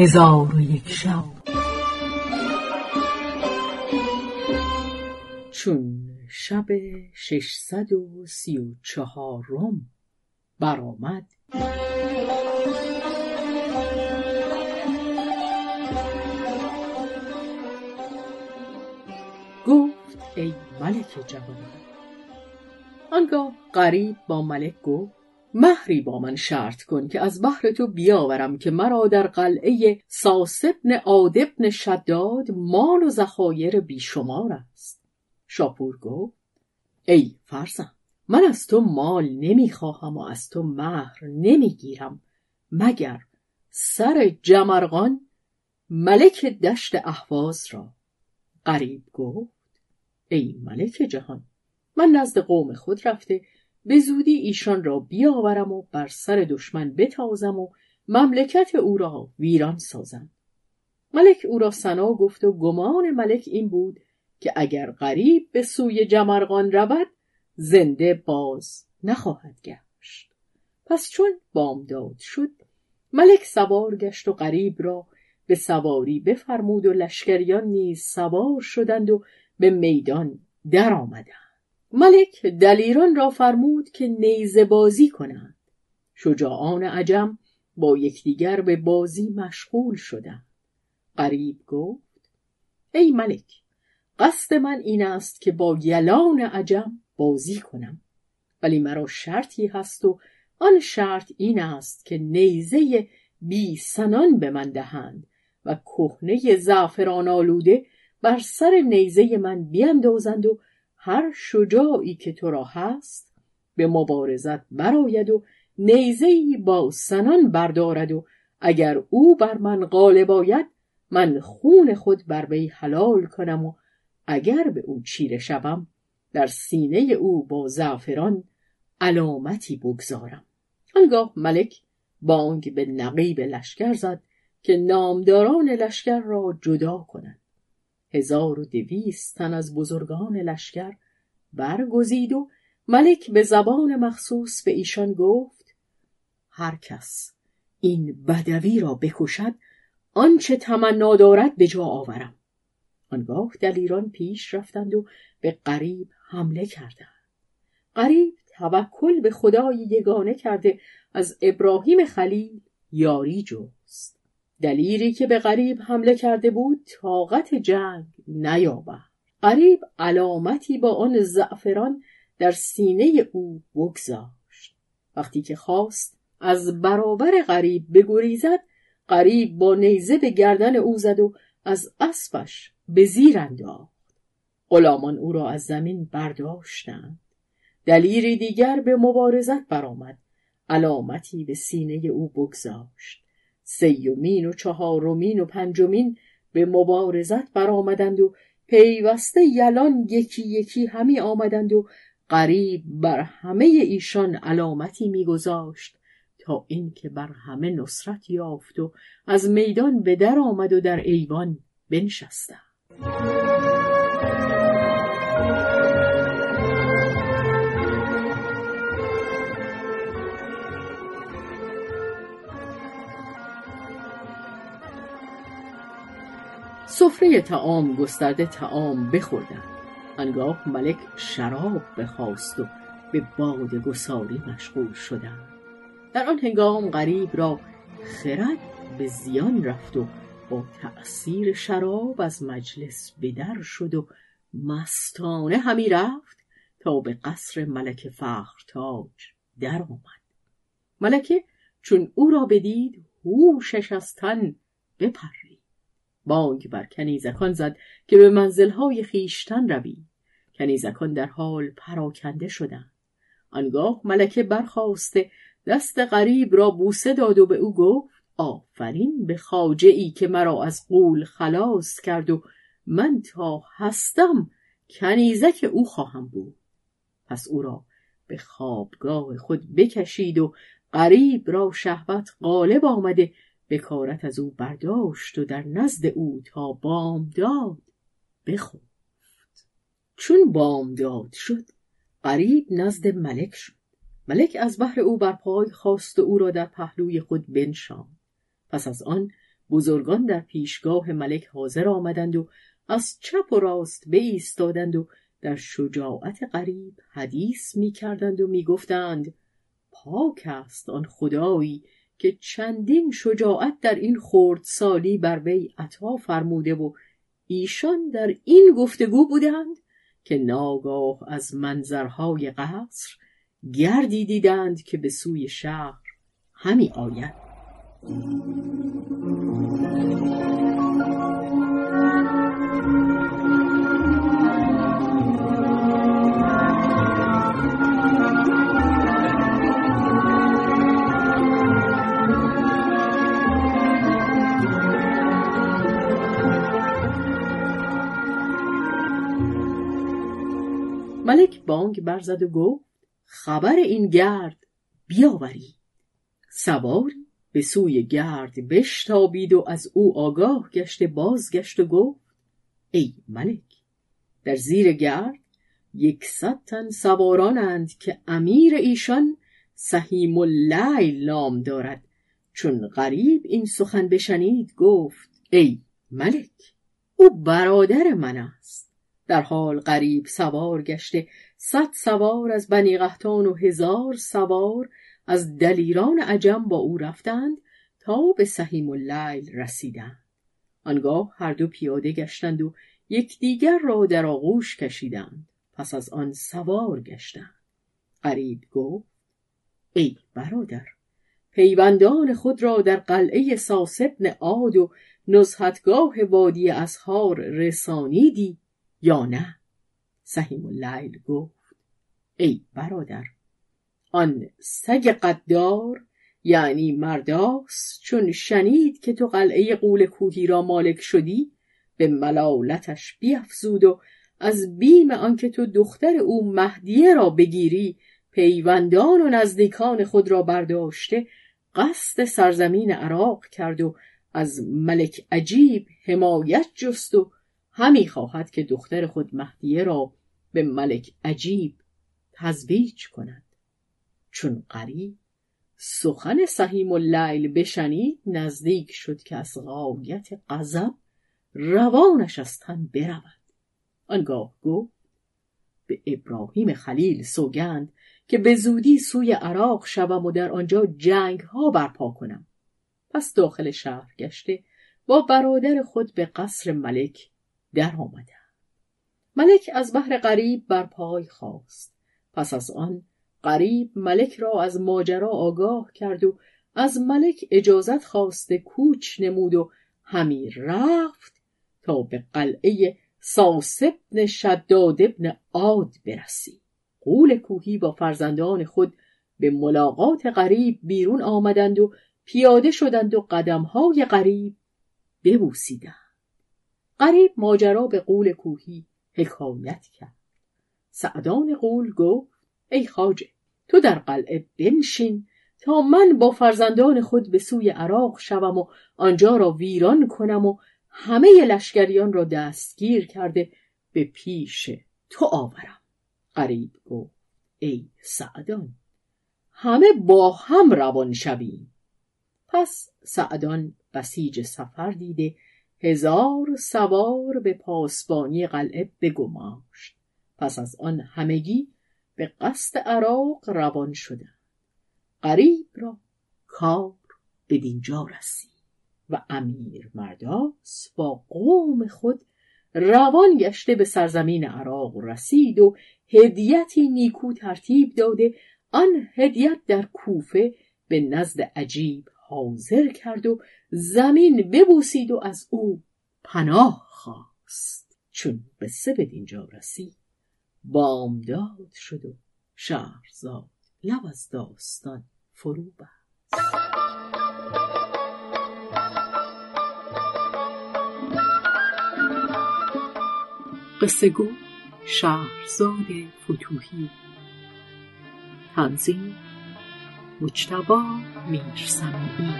هزار و یک شب. چون شب ششصد و سی و چهارم برآمد. گفت ای ملک جوان آنگاه غریب با ملک گفت مهری با من شرط کن که از بحر تو بیاورم که مرا در قلعه ساسبن عادبن شداد مال و ذخایر بیشمار است. شاپور گفت ای فرزند من از تو مال نمی‌خواهم و از تو مهر نمی‌گیرم مگر سر جمرغان ملک دشت احواز را؟ قریب گفت ای ملک جهان من نزد قوم خود رفته به زودی ایشان را بیاورم و بر سر دشمن بتازم و مملکت او را ویران سازم. ملک او را سنا گفت و گمان ملک این بود که اگر غریب به سوی جمرغان رود زنده باز نخواهد گشت. پس چون بامداد شد ملک سوار گشت و غریب را به سواری بفرمود و لشکریان نیز سوار شدند و به میدان درآمدند. ملک دلیران را فرمود که نیزه بازی کنند. شجاعان عجم با یکدیگر به بازی مشغول شدند. قریب گفت ای ملک قصد من این است که با یلان عجم بازی کنم. ولی مرا شرطی هست و آن شرط این است که نیزه بی سنان به من دهند و کهنه زعفران آلوده بر سر نیزه من بیندازند و هر شجاعی که تو را هست به مبارزت براید و نیزهای با سنان بردارد و اگر او بر من غالب آید من خون خود بر وی حلال کنم و اگر به او چیره شوم در سینه او با زعفران علامتی بگذارم. آنگاه ملک بانگ به نقیب لشکر زد که نامداران لشکر را جدا کند. هزار و دویست تن از بزرگان لشکر برگزید و ملک به زبان مخصوص به ایشان گفت هر کس این بدوی را بکشد آنچه تمنا دارد به جا آورم. آنگاه دلیران پیش رفتند و به قریب حمله کردند. قریب توکل به خدای یگانه کرده از ابراهیم خلیل یاری جست. دلیری که به غریب حمله کرده بود طاقت جنگ نیاورد غریب علامتی با آن زعفران در سینه او بگذاشت. وقتی که خواست از برابر غریب بگریزد غریب با نیزه به گردن او زد و از اسبش به زیر انداخت. غلامان او را از زمین برداشتند. دلیری دیگر به مبارزت برآمد. علامتی به سینه او بگذاشت. سیومین و چهارمین و پنجمین به مبارزت برآمدند و پیوسته یلان یکی یکی همی آمدند و قریب بر همه ایشان علامتی میگذاشت تا اینکه بر همه نصرت یافت و از میدان به در آمد و در ایوان بنشستند. سفره تعام گسترده تعام بخوردند آنگاه ملک شراب بخواست و به باد گساری مشغول شدند در آن هنگام غریب را خرد به زیان رفت و با تأثیر شراب از مجلس بدر شد و مستانه همی رفت تا به قصر ملک فخرتاج در آمد ملکه چون او را بدید هوشش از تن بپرید بانگ بر کنیزکان زد که به منزلهای خیشتن روی. کنیزکان در حال پراکنده شدند. آنگاه ملکه برخواسته دست غریب را بوسه داد و به او گفت آفرین به خاجه ای که مرا از قول خلاص کرد و من تا هستم کنیزک او خواهم بود. پس او را به خوابگاه خود بکشید و غریب را شهوت غالب آمده بکارت از او برداشت و در نزد او تا بامداد بخفت. چون بامداد شد قریب نزد ملک شد. ملک از بحر او بر پای خواست و او را در پهلوی خود بنشاند. پس از آن بزرگان در پیشگاه ملک حاضر آمدند و از چپ و راست ایستادند و در شجاعت غریب حدیث می کردند و می گفتند پاک است آن خدایی که چندین شجاعت در این سالی بر وی عطا فرموده و ایشان در این گفتگو بودند که ناگاه از منظرهای قصر گردی دیدند که به سوی شهر همی آید. ملک بانگ برزد و گفت خبر این گرد بیاورید سواری به سوی گرد بشتابید و از او آگاه گشته بازگشت و گفت ای ملک در زیر گرد یکصد تن سوارانند که امیر ایشان سهیم اللیل نام دارد. چون غریب این سخن بشنید گفت ای ملک او برادر من است. در حال غریب سوار گشته. صد سوار از بنی قهتان و هزار سوار از دلیران عجم با او رفتند تا به سهیم اللیل رسیدند. آنگاه هر دو پیاده گشتند و یکدیگر را در آغوش کشیدند. پس از آن سوار گشتند. قریب گفت ای برادر پیوندان خود را در قلعه ساسبن عاد و نزهتگاه وادی اسهار رسانیدی. یا نه؟ سهیم اللیل گفت ای برادر آن سگ قدار یعنی مرداس چون شنید که تو قلعه قول کوهی را مالک شدی به ملالتش بیافزود و از بیم آنکه تو دختر او مهدیه را بگیری پیوندان و نزدیکان خود را برداشته قصد سرزمین عراق کرد و از ملک عجیب حمایت جست و همی خواهد که دختر خود مهدیه را به ملک عجیب تزویج کند. چون قریب سخن سهیم اللیل بشنید نزدیک شد که از غایت غضب روانش از تن برود. آنگاه گفت به ابراهیم خلیل سوگند که به زودی سوی عراق شوم و در آنجا جنگ ها برپا کنم. پس داخل شهر گشته با برادر خود به قصر ملک در آمده ملک از بحر غریب بر پای خواست پس از آن قریب ملک را از ماجرا آگاه کرد و از ملک اجازت خواسته کوچ نمود و همی رفت تا به قلعه ساس ابن شداد ابن عاد برسی. قول کوهی با فرزندان خود به ملاقات غریب بیرون آمدند و پیاده شدند و قدمهای غریب ببوسیدند. غریب ماجرا به قول کوهی حکایت کرد. سعدان قول گفت ای خاجه تو در قلعه بنشین تا من با فرزندان خود به سوی عراق شوم و آنجا را ویران کنم و همه لشکریان را دستگیر کرده به پیش تو آورم. قریب گفت ای سعدان همه با هم روان شویم. پس سعدان بسیج سفر دیده هزار سوار به پاسبانی قلعه بگماشت. پس از آن همگی به قصد عراق روان شدند. قریب را کار به دینجا رسید و امیر مرداس با قوم خود روان گشته به سرزمین عراق رسید و هدیتی نیکو ترتیب داده. آن هدیت در کوفه به نزد عجیب حاضر کرد و زمین ببوسید و از او پناه خواست. چون به به دینجا رسید بامداد شد و شهرزاد لب از داستان فرو بست. قصه گو شهرزاد فتوهی تنظیم مجتبا میرسمی